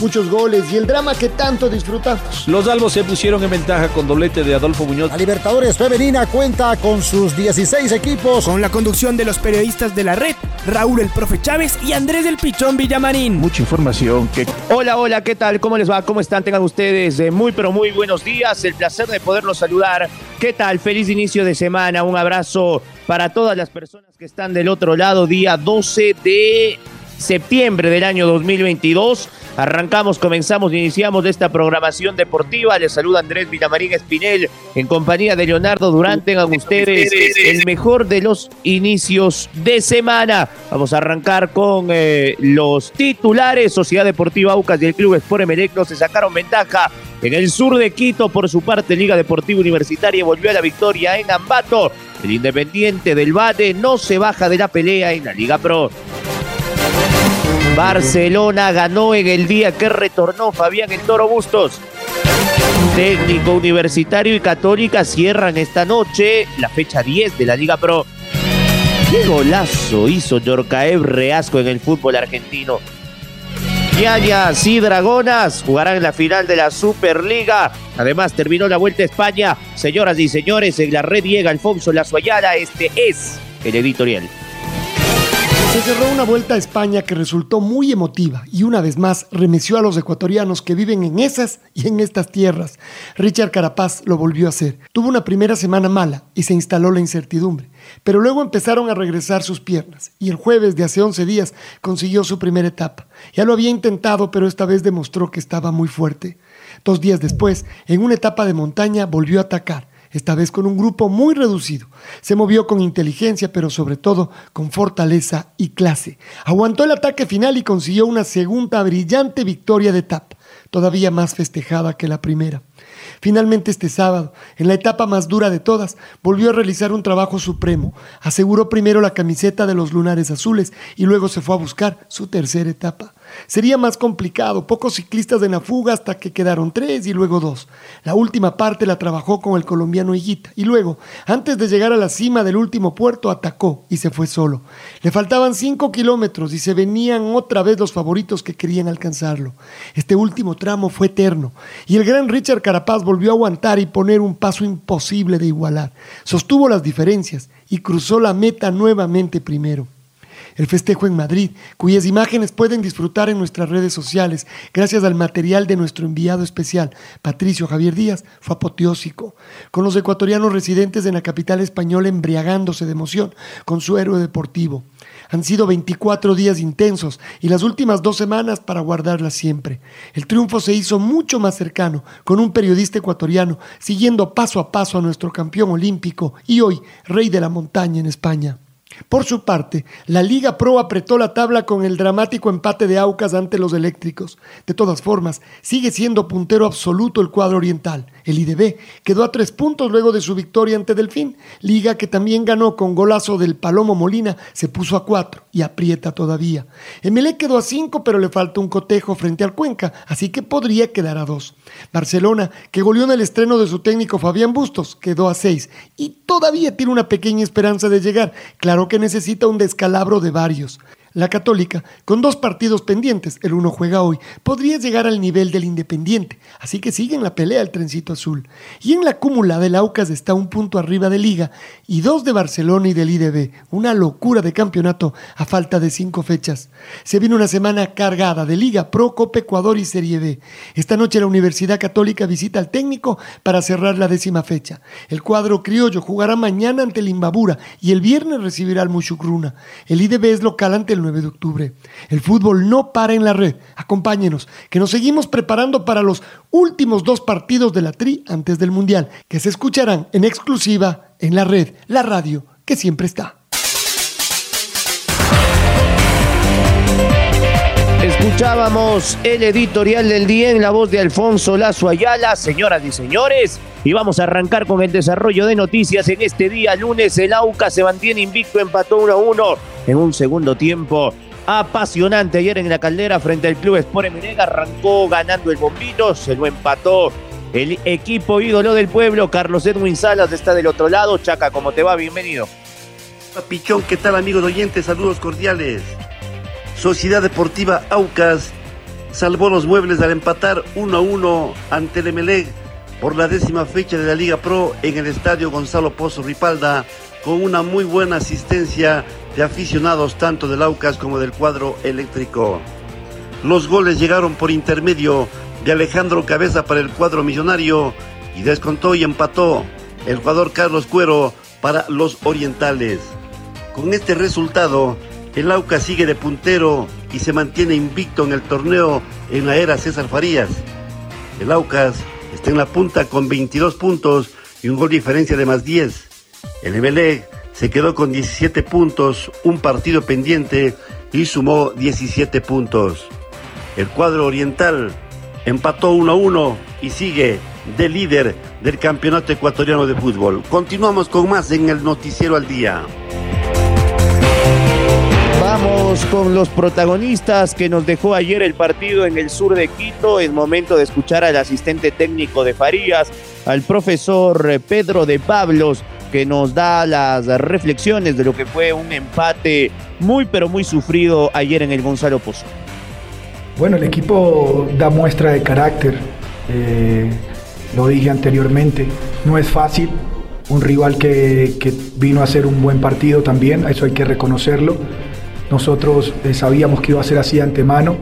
muchos goles y el drama que tanto disfrutamos. Los albos se pusieron en ventaja con doblete de Adolfo Muñoz. La Libertadores Femenina cuenta con sus 16 equipos. Con la conducción de los periodistas de la red, Raúl el Profe Chávez y Andrés del Pichón Villamarín. Mucha información que... Hola, hola, ¿qué tal? ¿Cómo les va? ¿Cómo están? Tengan ustedes eh, muy, pero muy buenos días. El placer de poderlos saludar. ¿Qué tal? Feliz inicio de semana. Un abrazo para todas las personas que están del otro lado. Día 12 de septiembre del año 2022. Arrancamos, comenzamos, iniciamos esta programación deportiva. Les saluda Andrés Villamarín Espinel en compañía de Leonardo Durán. Tengan ustedes el mejor de los inicios de semana. Vamos a arrancar con eh, los titulares. Sociedad Deportiva Aucas y el Club Sport Emelec no se sacaron ventaja en el sur de Quito. Por su parte, Liga Deportiva Universitaria volvió a la victoria en Ambato. El Independiente del Valle no se baja de la pelea en la Liga Pro. Barcelona ganó en el día que retornó Fabián El Toro Bustos. Técnico Universitario y Católica cierran esta noche la fecha 10 de la Liga Pro. Qué golazo hizo Yorcaev Reasco en el fútbol argentino. Ñañas y Dragonas jugarán la final de la Superliga. Además, terminó la Vuelta a España. Señoras y señores, en la red llega Alfonso Lazoyala. Este es el editorial. Se cerró una vuelta a España que resultó muy emotiva y una vez más remeció a los ecuatorianos que viven en esas y en estas tierras. Richard Carapaz lo volvió a hacer. Tuvo una primera semana mala y se instaló la incertidumbre, pero luego empezaron a regresar sus piernas y el jueves de hace 11 días consiguió su primera etapa. Ya lo había intentado, pero esta vez demostró que estaba muy fuerte. Dos días después, en una etapa de montaña, volvió a atacar esta vez con un grupo muy reducido. Se movió con inteligencia, pero sobre todo con fortaleza y clase. Aguantó el ataque final y consiguió una segunda brillante victoria de etapa, todavía más festejada que la primera. Finalmente este sábado, en la etapa más dura de todas, volvió a realizar un trabajo supremo. Aseguró primero la camiseta de los lunares azules y luego se fue a buscar su tercera etapa. Sería más complicado, pocos ciclistas en la fuga hasta que quedaron tres y luego dos. La última parte la trabajó con el colombiano Higuita y luego, antes de llegar a la cima del último puerto, atacó y se fue solo. Le faltaban cinco kilómetros y se venían otra vez los favoritos que querían alcanzarlo. Este último tramo fue eterno y el gran Richard Carapaz volvió a aguantar y poner un paso imposible de igualar. Sostuvo las diferencias y cruzó la meta nuevamente primero el festejo en Madrid, cuyas imágenes pueden disfrutar en nuestras redes sociales gracias al material de nuestro enviado especial, Patricio Javier Díaz, fue apoteósico, con los ecuatorianos residentes en la capital española embriagándose de emoción con su héroe deportivo. Han sido 24 días intensos y las últimas dos semanas para guardarlas siempre. El triunfo se hizo mucho más cercano, con un periodista ecuatoriano siguiendo paso a paso a nuestro campeón olímpico y hoy rey de la montaña en España. Por su parte, la Liga Pro apretó la tabla con el dramático empate de Aucas ante los eléctricos. De todas formas, sigue siendo puntero absoluto el cuadro oriental. El IDB quedó a tres puntos luego de su victoria ante Delfín. Liga que también ganó con golazo del Palomo Molina, se puso a cuatro y aprieta todavía. Emelec quedó a cinco, pero le falta un cotejo frente al Cuenca, así que podría quedar a dos. Barcelona, que goleó en el estreno de su técnico Fabián Bustos, quedó a seis y todavía tiene una pequeña esperanza de llegar. Claro que necesita un descalabro de varios. La Católica, con dos partidos pendientes, el uno juega hoy, podría llegar al nivel del Independiente, así que sigue en la pelea el trencito azul. Y en la cúmula del Aucas está un punto arriba de Liga y dos de Barcelona y del IDB, una locura de campeonato a falta de cinco fechas. Se viene una semana cargada de Liga Pro, Copa Ecuador y Serie B. Esta noche la Universidad Católica visita al técnico para cerrar la décima fecha. El cuadro criollo jugará mañana ante el Imbabura y el viernes recibirá al Mushukruna. El IDB es local ante el de octubre. El fútbol no para en la red. Acompáñenos, que nos seguimos preparando para los últimos dos partidos de la Tri antes del Mundial, que se escucharán en exclusiva en la red, la radio que siempre está. Escuchábamos el editorial del día en la voz de Alfonso Lazo Ayala, señoras y señores, y vamos a arrancar con el desarrollo de noticias en este día lunes. El AUCA se mantiene invicto, empató 1 a 1 en un segundo tiempo. apasionante ayer en la caldera frente al Club Sport Emelec. Arrancó ganando el bombito, se lo empató el equipo ídolo del pueblo. Carlos Edwin Salas está del otro lado. Chaca, ¿cómo te va? Bienvenido. Pichón, ¿qué tal amigos oyentes? Saludos cordiales. Sociedad Deportiva Aucas salvó los muebles al empatar 1 a 1 ante el Emelec por la décima fecha de la Liga Pro en el estadio Gonzalo Pozo Ripalda con una muy buena asistencia de aficionados tanto del Aucas como del cuadro eléctrico. Los goles llegaron por intermedio de Alejandro Cabeza para el cuadro millonario y descontó y empató el jugador Carlos Cuero para los orientales. Con este resultado, el Aucas sigue de puntero y se mantiene invicto en el torneo en la era César Farías. El Aucas está en la punta con 22 puntos y un gol diferencia de más 10. El Emelec se quedó con 17 puntos, un partido pendiente y sumó 17 puntos. El cuadro oriental empató 1 a 1 y sigue de líder del campeonato ecuatoriano de fútbol. Continuamos con más en el noticiero al día. Vamos con los protagonistas que nos dejó ayer el partido en el sur de Quito. Es momento de escuchar al asistente técnico de Farías, al profesor Pedro de Pablos, que nos da las reflexiones de lo que fue un empate muy pero muy sufrido ayer en el Gonzalo Pozo. Bueno, el equipo da muestra de carácter, eh, lo dije anteriormente, no es fácil, un rival que, vino a hacer un buen partido también, eso hay que reconocerlo. Nosotros eh, sabíamos que iba a ser así antemano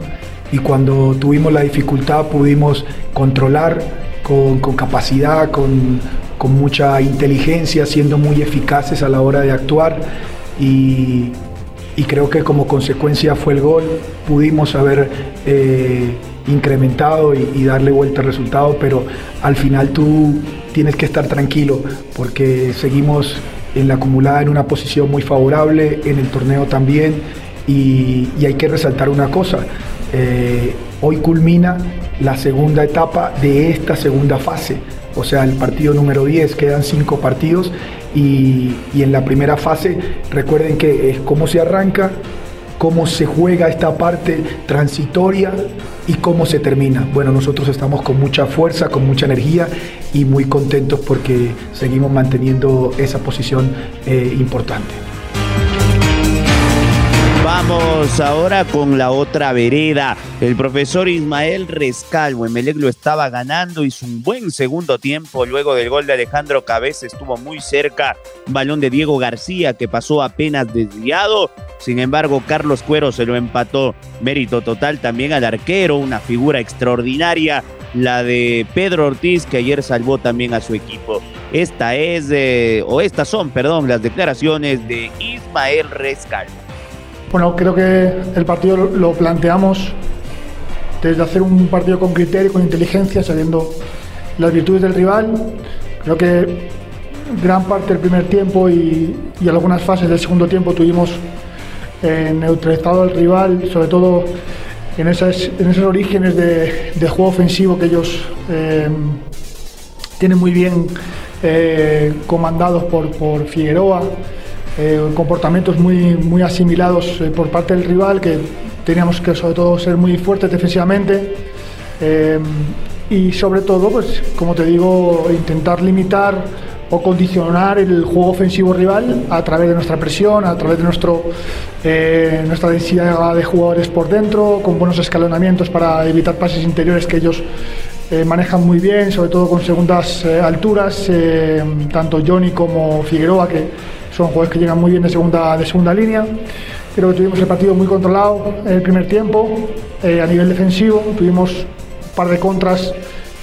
y cuando tuvimos la dificultad pudimos controlar con, capacidad, con, con, mucha inteligencia, siendo muy eficaces a la hora de actuar. Y, creo que como consecuencia fue el gol, pudimos haber eh, incrementado y, darle vuelta al resultado, pero al final tú tienes que estar tranquilo porque seguimos en la acumulada en una posición muy favorable, en el torneo también, y hay que resaltar una cosa, eh, hoy culmina la segunda etapa de esta segunda fase, o sea, el partido número 10, quedan cinco partidos y, en la primera fase, recuerden que es cómo se arranca, cómo se juega esta parte transitoria y cómo se termina. Bueno, nosotros estamos con mucha fuerza, con mucha energía y muy contentos porque seguimos manteniendo esa posición eh, importante. Vamos ahora con la otra vereda. El profesor Ismael Rescalvo, Emelec lo estaba ganando, hizo un buen segundo tiempo. Luego del gol de Alejandro Cabeza estuvo muy cerca. Balón de Diego García que pasó apenas desviado. Sin embargo, Carlos Cuero se lo empató. Mérito total también al arquero, una figura extraordinaria. La de Pedro Ortiz que ayer salvó también a su equipo. Esta es, o estas son, perdón, las declaraciones de Ismael Rescalvo. Bueno, creo que el partido lo planteamos desde hacer un partido con criterio, con inteligencia, sabiendo las virtudes del rival. Creo que gran parte del primer tiempo y, y algunas fases del segundo tiempo tuvimos neutralizado al rival, sobre todo en, esas, en esos orígenes de, de, juego ofensivo que ellos eh, tienen muy bien eh, comandados por, por Figueroa. Eh, comportamientos muy, muy asimilados eh, por parte del rival, que teníamos que sobre todo ser muy fuertes defensivamente. Eh, y sobre todo, pues como te digo, intentar limitar o condicionar el juego ofensivo rival a través de nuestra presión, a través de nuestro, eh, nuestra densidad de jugadores por dentro, con buenos escalonamientos para evitar pases interiores que ellos eh, manejan muy bien, sobre todo con segundas alturas, tanto Johnny como Figueroa, que son jugadores que llegan muy bien de segunda, de segunda línea. Creo que tuvimos el partido muy controlado en el primer tiempo, eh, a nivel defensivo. Tuvimos un par de contras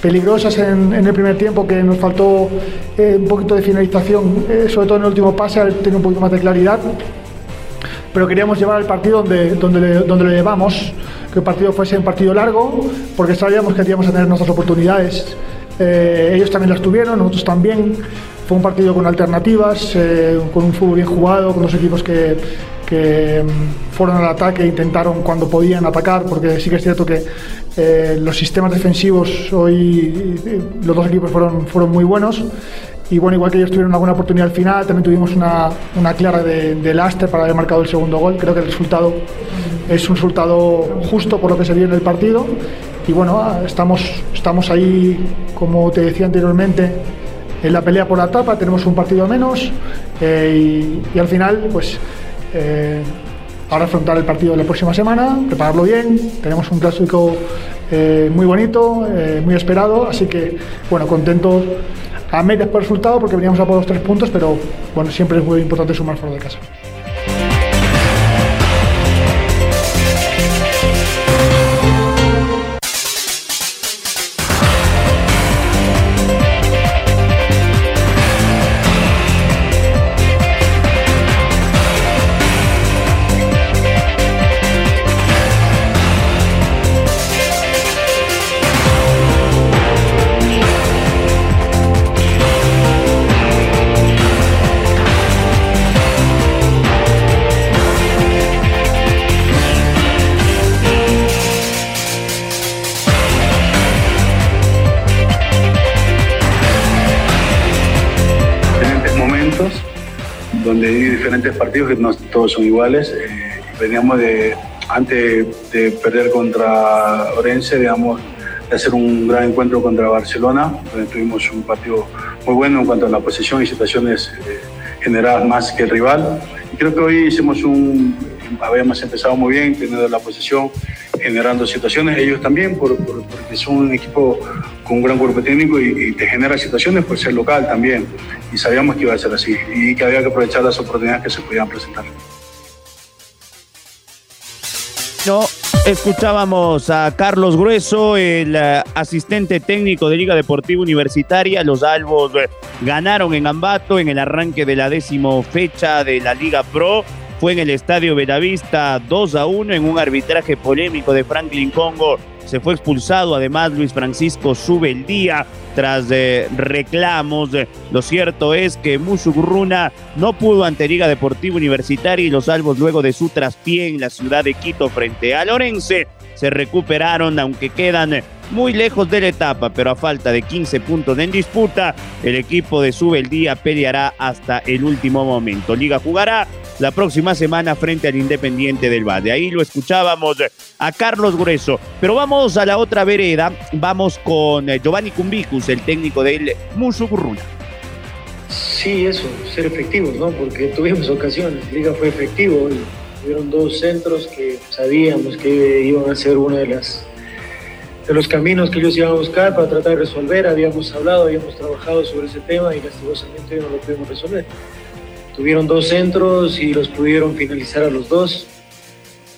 peligrosas en, el primer tiempo que nos faltó eh, un poquito de finalización, eh, sobre todo en el último pase, tener un poquito más de claridad. Pero queríamos llevar el partido donde, donde, le, donde lo llevamos, que el partido fuese un partido largo, porque sabíamos que teníamos que tener nuestras oportunidades. Ellos también las tuvieron, nosotros también. Fue un partido con alternativas, eh, con un fútbol bien jugado, con dos equipos que, que fueron al ataque e intentaron cuando podían atacar, porque sí que es cierto que eh, los sistemas defensivos hoy, los dos equipos fueron, fueron muy buenos y bueno, igual que ellos tuvieron alguna oportunidad al final, también tuvimos una, una clara de, de Laster para haber marcado el segundo gol. Creo que el resultado es un resultado justo por lo que se vio en el partido. Y bueno, ah, estamos, estamos ahí, como te decía anteriormente, en la pelea por la etapa, tenemos un partido menos eh, y, al final, pues eh, ahora afrontar el partido de la próxima semana, prepararlo bien, tenemos un clásico eh, muy bonito, muy esperado, así que bueno, contentos a medias por el resultado porque veníamos a por los tres puntos, pero bueno, siempre es muy importante sumar fuera de casa. Partidos que no todos son iguales. Eh, veníamos de, antes de perder contra Orense, digamos, de hacer un gran encuentro contra Barcelona, donde tuvimos un partido muy bueno en cuanto a la posición y situaciones eh, generadas más que el rival. Y creo que hoy hicimos un, habíamos empezado muy bien, teniendo la posición, generando situaciones, ellos también, por, por, porque son un equipo con un gran cuerpo técnico y, te genera situaciones por ser local también. Y sabíamos que iba a ser así y que había que aprovechar las oportunidades que se podían presentar. No, escuchábamos a Carlos Grueso, el uh, asistente técnico de Liga Deportiva Universitaria. Los Albos uh, ganaron en Ambato en el arranque de la décimo fecha de la Liga Pro fue en el Estadio Benavista 2 a 1 en un arbitraje polémico de Franklin Congo. Se fue expulsado además Luis Francisco Sube el día tras eh, reclamos. Lo cierto es que Musugruna no pudo ante Liga Deportiva Universitaria y los salvos luego de su traspié en la ciudad de Quito frente a Lorense se recuperaron aunque quedan muy lejos de la etapa, pero a falta de 15 puntos en disputa, el equipo de Sube el Día peleará hasta el último momento. Liga jugará la próxima semana frente al Independiente del Valle. Ahí lo escuchábamos a Carlos Grueso. Pero vamos a la otra vereda, vamos con Giovanni Cumbicus, el técnico del Musugruna. Sí, eso, ser efectivos, ¿no? Porque tuvimos ocasiones, Liga fue efectivo y tuvieron dos centros que sabíamos que iban a ser una de las de los caminos que ellos iban a buscar para tratar de resolver. Habíamos hablado, habíamos trabajado sobre ese tema y lastimosamente no lo pudimos resolver. Tuvieron dos centros y los pudieron finalizar a los dos.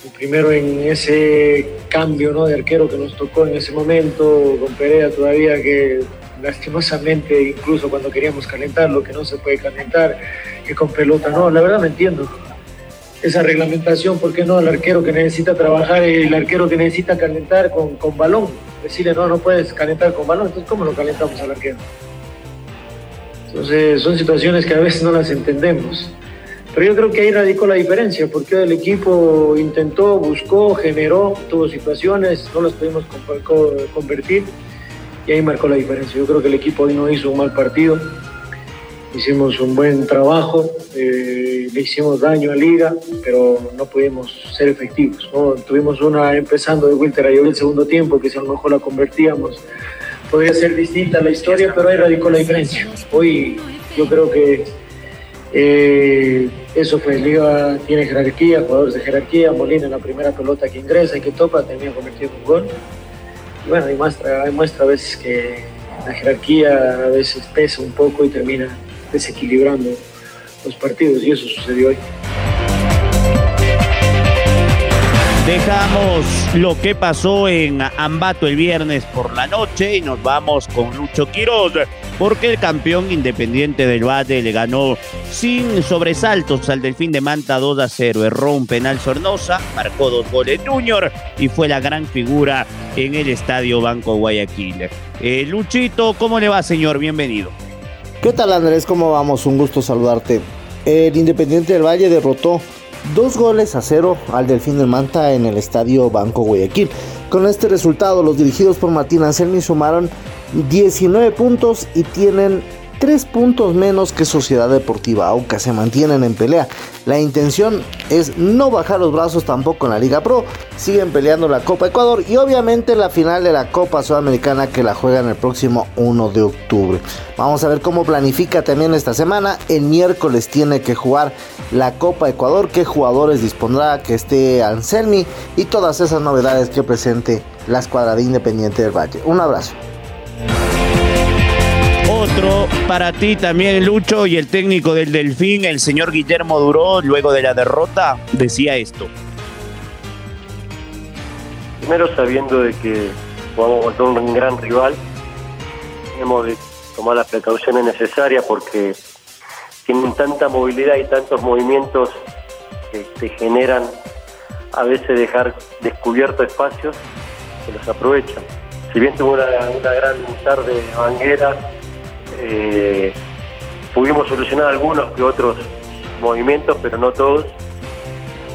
El primero en ese cambio ¿no? de arquero que nos tocó en ese momento, con Perea todavía que lastimosamente, incluso cuando queríamos calentar, lo que no se puede calentar, que con pelota no, la verdad no entiendo esa reglamentación, ¿por qué no? El arquero que necesita trabajar, el arquero que necesita calentar con, con balón, decirle no, no puedes calentar con balón, entonces ¿cómo lo calentamos al arquero? Entonces son situaciones que a veces no las entendemos. Pero yo creo que ahí radicó la diferencia, porque el equipo intentó, buscó, generó, tuvo situaciones, no las pudimos convertir y ahí marcó la diferencia. Yo creo que el equipo hoy no hizo un mal partido, hicimos un buen trabajo, eh, le hicimos daño a Liga, pero no pudimos ser efectivos. Tuvimos una empezando de Wilter ayer el segundo tiempo, que si a lo mejor la convertíamos, podría ser distinta la historia, pero ahí radicó la diferencia. Hoy yo creo que eh, eso fue, Liga tiene jerarquía, jugadores de jerarquía, Molina en la primera pelota que ingresa y que topa termina convirtiendo un gol. Y bueno, y muestra, muestra a veces que la jerarquía a veces pesa un poco y termina desequilibrando los partidos y eso sucedió hoy. Dejamos lo que pasó en Ambato el viernes por la noche y nos vamos con Lucho Quiroz, porque el campeón independiente del Valle le ganó sin sobresaltos al Delfín de Manta 2 a 0. Erró un penal Sornosa, marcó dos goles Junior y fue la gran figura en el Estadio Banco Guayaquil. Eh, Luchito, ¿cómo le va, señor? Bienvenido. ¿Qué tal Andrés? ¿Cómo vamos? Un gusto saludarte. El Independiente del Valle derrotó dos goles a cero al Delfín del Manta en el Estadio Banco Guayaquil. Con este resultado, los dirigidos por Martín Anselmi sumaron 19 puntos y tienen tres puntos menos que Sociedad Deportiva Aucas. Se mantienen en pelea. La intención es no bajar los brazos tampoco en la Liga Pro. Siguen peleando la Copa Ecuador y obviamente la final de la Copa Sudamericana que la juegan el próximo 1 de octubre. Vamos a ver cómo planifica también esta semana. El miércoles tiene que jugar la Copa Ecuador. ¿Qué jugadores dispondrá que esté Anselmi? Y todas esas novedades que presente la escuadra de Independiente del Valle. Un abrazo. Para ti también, Lucho, y el técnico del Delfín, el señor Guillermo Duró, luego de la derrota, decía esto. Primero sabiendo de que jugamos contra un gran rival, tenemos de tomar las precauciones necesarias porque tienen tanta movilidad y tantos movimientos que te generan a veces dejar descubiertos espacios que los aprovechan. Si bien tuvo una, una gran tarde de Banguera, eh, pudimos solucionar algunos que otros movimientos, pero no todos.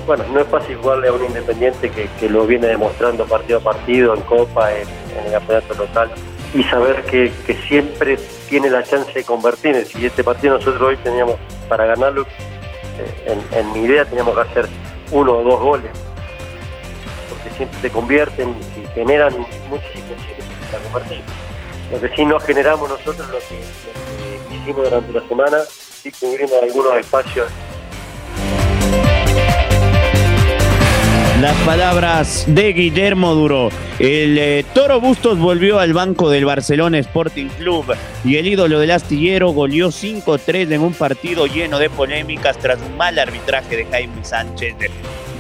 Bueno, no es fácil jugarle a un independiente que, lo viene demostrando partido a partido, en Copa, en, el campeonato local, y saber que, siempre tiene la chance de convertir. Si este partido nosotros hoy teníamos, para ganarlo, eh, en, mi idea teníamos que hacer uno o dos goles, porque siempre se convierten y generan muchas situaciones para convertir. Lo que sí no generamos nosotros, lo que, hicimos durante la semana, sí cubrimos algunos espacios. Las palabras de Guillermo Duro. El eh, Toro Bustos volvió al banco del Barcelona Sporting Club y el ídolo del astillero goleó 5-3 en un partido lleno de polémicas tras un mal arbitraje de Jaime Sánchez.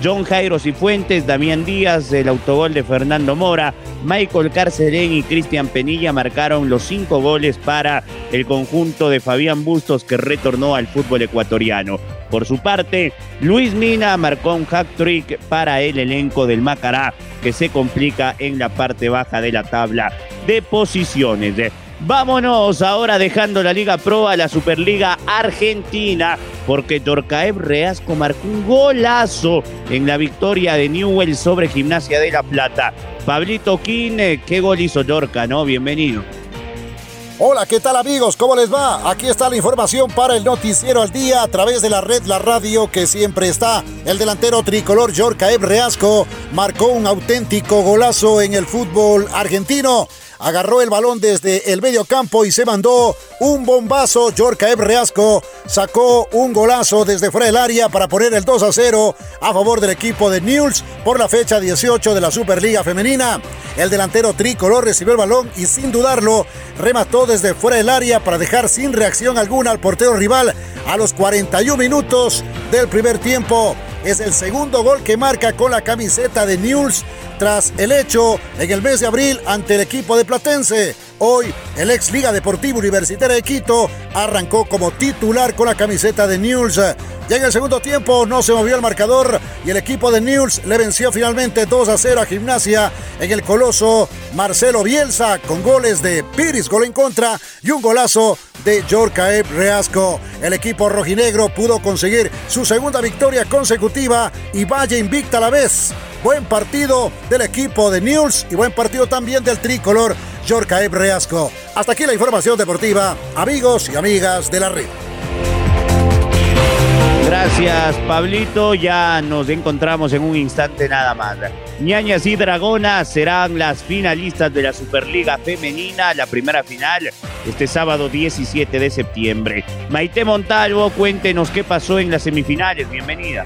John Jairo Cifuentes, Damián Díaz, el autogol de Fernando Mora, Michael Carcelén y Cristian Penilla marcaron los cinco goles para el conjunto de Fabián Bustos que retornó al fútbol ecuatoriano. Por su parte, Luis Mina marcó un hack trick para el elenco del Macará que se complica en la parte baja de la tabla de posiciones. Vámonos ahora dejando la Liga Pro a la Superliga Argentina, porque Dorcaev Reasco marcó un golazo en la victoria de Newell sobre Gimnasia de La Plata. Pablito Quine, qué gol hizo Dorca, ¿no? Bienvenido. Hola, ¿qué tal amigos? ¿Cómo les va? Aquí está la información para el noticiero al día a través de la red La Radio que siempre está. El delantero tricolor Jorcaev Reasco marcó un auténtico golazo en el fútbol argentino agarró el balón desde el medio campo y se mandó un bombazo. Jorca Reasco sacó un golazo desde fuera del área para poner el 2 a 0 a favor del equipo de Newell's por la fecha 18 de la Superliga Femenina. El delantero tricolor recibió el balón y sin dudarlo remató desde fuera del área para dejar sin reacción alguna al portero rival a los 41 minutos del primer tiempo. Es el segundo gol que marca con la camiseta de Newell's tras el hecho en el mes de abril ante el equipo de Platense. Hoy, el ex Liga Deportiva Universitaria de Quito arrancó como titular con la camiseta de Newell's. Ya en el segundo tiempo no se movió el marcador y el equipo de Newell's le venció finalmente 2 a 0 a Gimnasia en el coloso Marcelo Bielsa con goles de Piris, gol en contra y un golazo de Jorcaep Reasco. El equipo rojinegro pudo conseguir su segunda victoria consecutiva y vaya invicta a la vez. Buen partido del equipo de Newell's y buen partido también del tricolor Jorcaep Reasco. Hasta aquí la información deportiva, amigos y amigas de la red. Gracias, Pablito. Ya nos encontramos en un instante nada más. Ñañas y Dragonas serán las finalistas de la Superliga Femenina, la primera final, este sábado 17 de septiembre. Maite Montalvo, cuéntenos qué pasó en las semifinales. Bienvenida.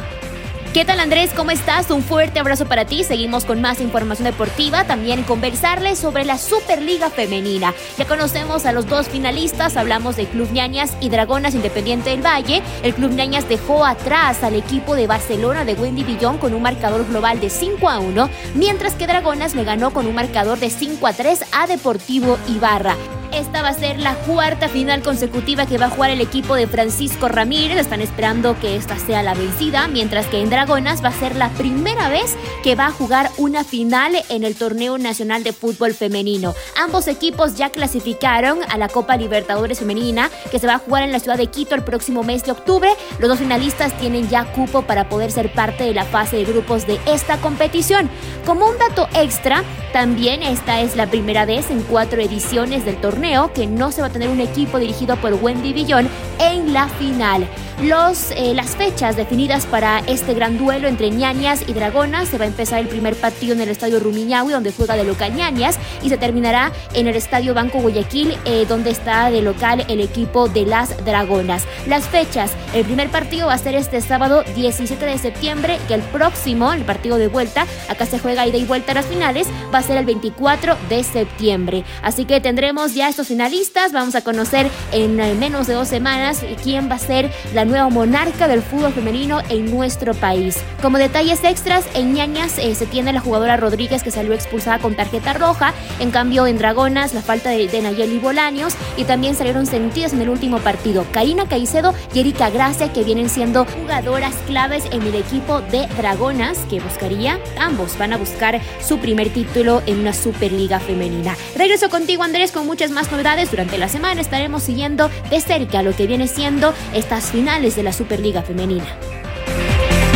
¿Qué tal Andrés? ¿Cómo estás? Un fuerte abrazo para ti. Seguimos con más información deportiva. También conversarles sobre la Superliga Femenina. Ya conocemos a los dos finalistas. Hablamos del Club Ñañas y Dragonas Independiente del Valle. El Club Ñañas dejó atrás al equipo de Barcelona de Wendy Villón con un marcador global de 5 a 1, mientras que Dragonas le ganó con un marcador de 5 a 3 a Deportivo Ibarra. Esta va a ser la cuarta final consecutiva que va a jugar el equipo de Francisco Ramírez. Están esperando que esta sea la vencida, mientras que en Dragonas va a ser la primera vez que va a jugar una final en el torneo nacional de fútbol femenino. Ambos equipos ya clasificaron a la Copa Libertadores Femenina, que se va a jugar en la ciudad de Quito el próximo mes de octubre. Los dos finalistas tienen ya cupo para poder ser parte de la fase de grupos de esta competición. Como un dato extra, también esta es la primera vez en cuatro ediciones del torneo que no se va a tener un equipo dirigido por Wendy Villón en la final. Los, eh, las fechas definidas para este gran duelo entre ñañas y dragonas se va a empezar el primer partido en el estadio Rumiñahui donde juega de local ñañas y se terminará en el estadio Banco Guayaquil eh, donde está de local el equipo de las dragonas. Las fechas, el primer partido va a ser este sábado 17 de septiembre y el próximo, el partido de vuelta, acá se juega ida y vuelta a las finales, va a ser el 24 de septiembre. Así que tendremos ya estos finalistas, vamos a conocer en menos de dos semanas quién va a ser la nueva monarca del fútbol femenino en nuestro país. Como detalles extras, en ñañas eh, se tiene la jugadora Rodríguez que salió expulsada con tarjeta roja, en cambio en Dragonas la falta de, Nayeli Bolaños y también salieron sentidas en el último partido. Karina Caicedo y Erika Gracia que vienen siendo jugadoras claves en el equipo de Dragonas que buscaría, ambos van a buscar su primer título en una Superliga femenina. Regreso contigo Andrés con muchas más novedades durante la semana estaremos siguiendo de cerca lo que viene siendo estas finales de la Superliga Femenina.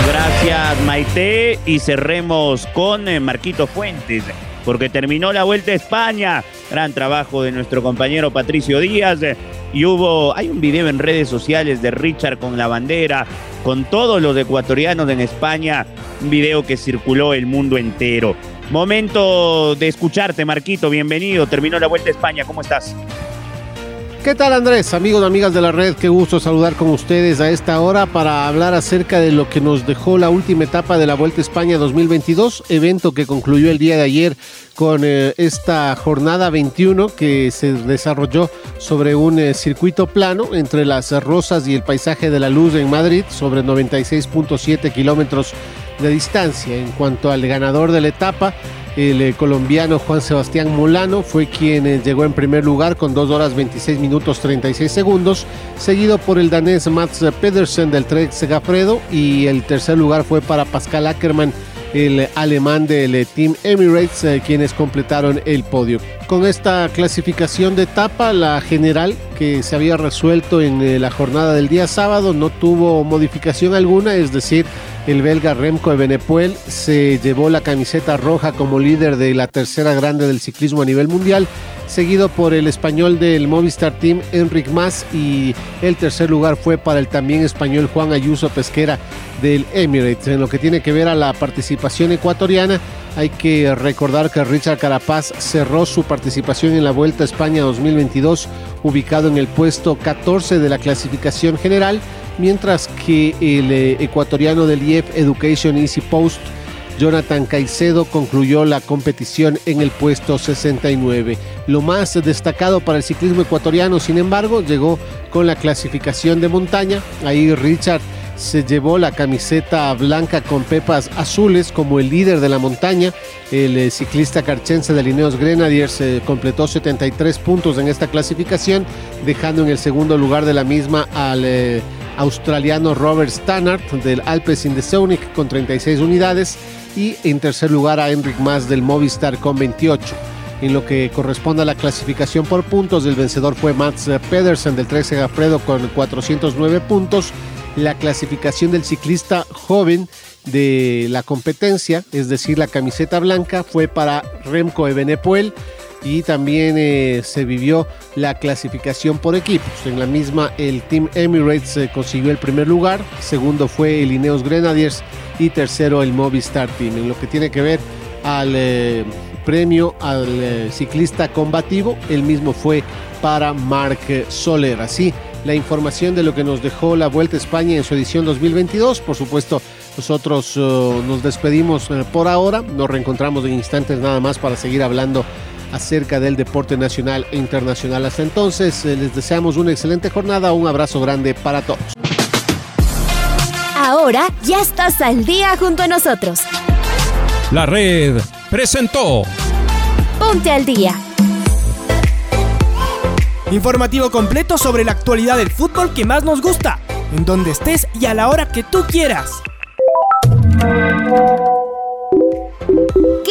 Gracias Maite y cerremos con eh, Marquito Fuentes porque terminó la Vuelta a España. Gran trabajo de nuestro compañero Patricio Díaz. Y hubo, hay un video en redes sociales de Richard con la bandera, con todos los ecuatorianos en España, un video que circuló el mundo entero. Momento de escucharte, Marquito, bienvenido. Terminó la Vuelta a España, ¿cómo estás? ¿Qué tal Andrés? Amigos amigas de la red, qué gusto saludar con ustedes a esta hora para hablar acerca de lo que nos dejó la última etapa de la Vuelta a España 2022, evento que concluyó el día de ayer con eh, esta jornada 21 que se desarrolló sobre un eh, circuito plano entre las Rosas y el Paisaje de la Luz en Madrid, sobre 96.7 kilómetros de distancia. En cuanto al ganador de la etapa, el eh, colombiano Juan Sebastián Molano fue quien eh, llegó en primer lugar con 2 horas 26 minutos 36 segundos, seguido por el danés Mats Pedersen del Trek Segafredo y el tercer lugar fue para Pascal Ackermann el alemán del eh, Team Emirates, quienes completaron el podio. Con esta clasificación de etapa, la general que se había resuelto en la jornada del día sábado no tuvo modificación alguna, es decir, el belga Remco Evenepoel se llevó la camiseta roja como líder de la tercera grande del ciclismo a nivel mundial, seguido por el español del Movistar Team Enric Mas y el tercer lugar fue para el también español Juan Ayuso Pesquera del Emirates. En lo que tiene que ver a la participación ecuatoriana, hay que recordar que Richard Carapaz cerró su participación en la Vuelta a España 2022 ubicado en el puesto 14 de la clasificación general mientras que el eh, ecuatoriano del IEF Education Easy Post, Jonathan Caicedo, concluyó la competición en el puesto 69. Lo más destacado para el ciclismo ecuatoriano, sin embargo, llegó con la clasificación de montaña. Ahí Richard se llevó la camiseta blanca con pepas azules como el líder de la montaña. El eh, ciclista carchense de Lineos Grenadiers eh, completó 73 puntos en esta clasificación, dejando en el segundo lugar de la misma al australiano Robert Stannard del Alpes in the Sonic con 36 unidades y en tercer lugar a Enric Mas del Movistar con 28. En lo que corresponde a la clasificación por puntos, el vencedor fue Mats Pedersen del 13 Gafredo con 409 puntos. La clasificación del ciclista joven de la competencia, es decir, la camiseta blanca, fue para Remco Evenepoel y también eh, se vivió la clasificación por equipos. En la misma el Team Emirates eh, consiguió el primer lugar, segundo fue el Ineos Grenadiers y tercero el Movistar Team. En lo que tiene que ver al eh, premio al ciclista combativo, el mismo fue para Marc Soler. Así, la información de lo que nos dejó la Vuelta a España en su edición 2022. Por supuesto, nosotros nos despedimos por ahora. Nos reencontramos en instantes nada más para seguir hablando acerca del deporte nacional e internacional. Hasta entonces, eh, les deseamos una excelente jornada, un abrazo grande para todos. Ahora ya estás al día junto a nosotros. La red presentó Ponte al día. Informativo completo sobre la actualidad del fútbol que más nos gusta, en donde estés y a la hora que tú quieras.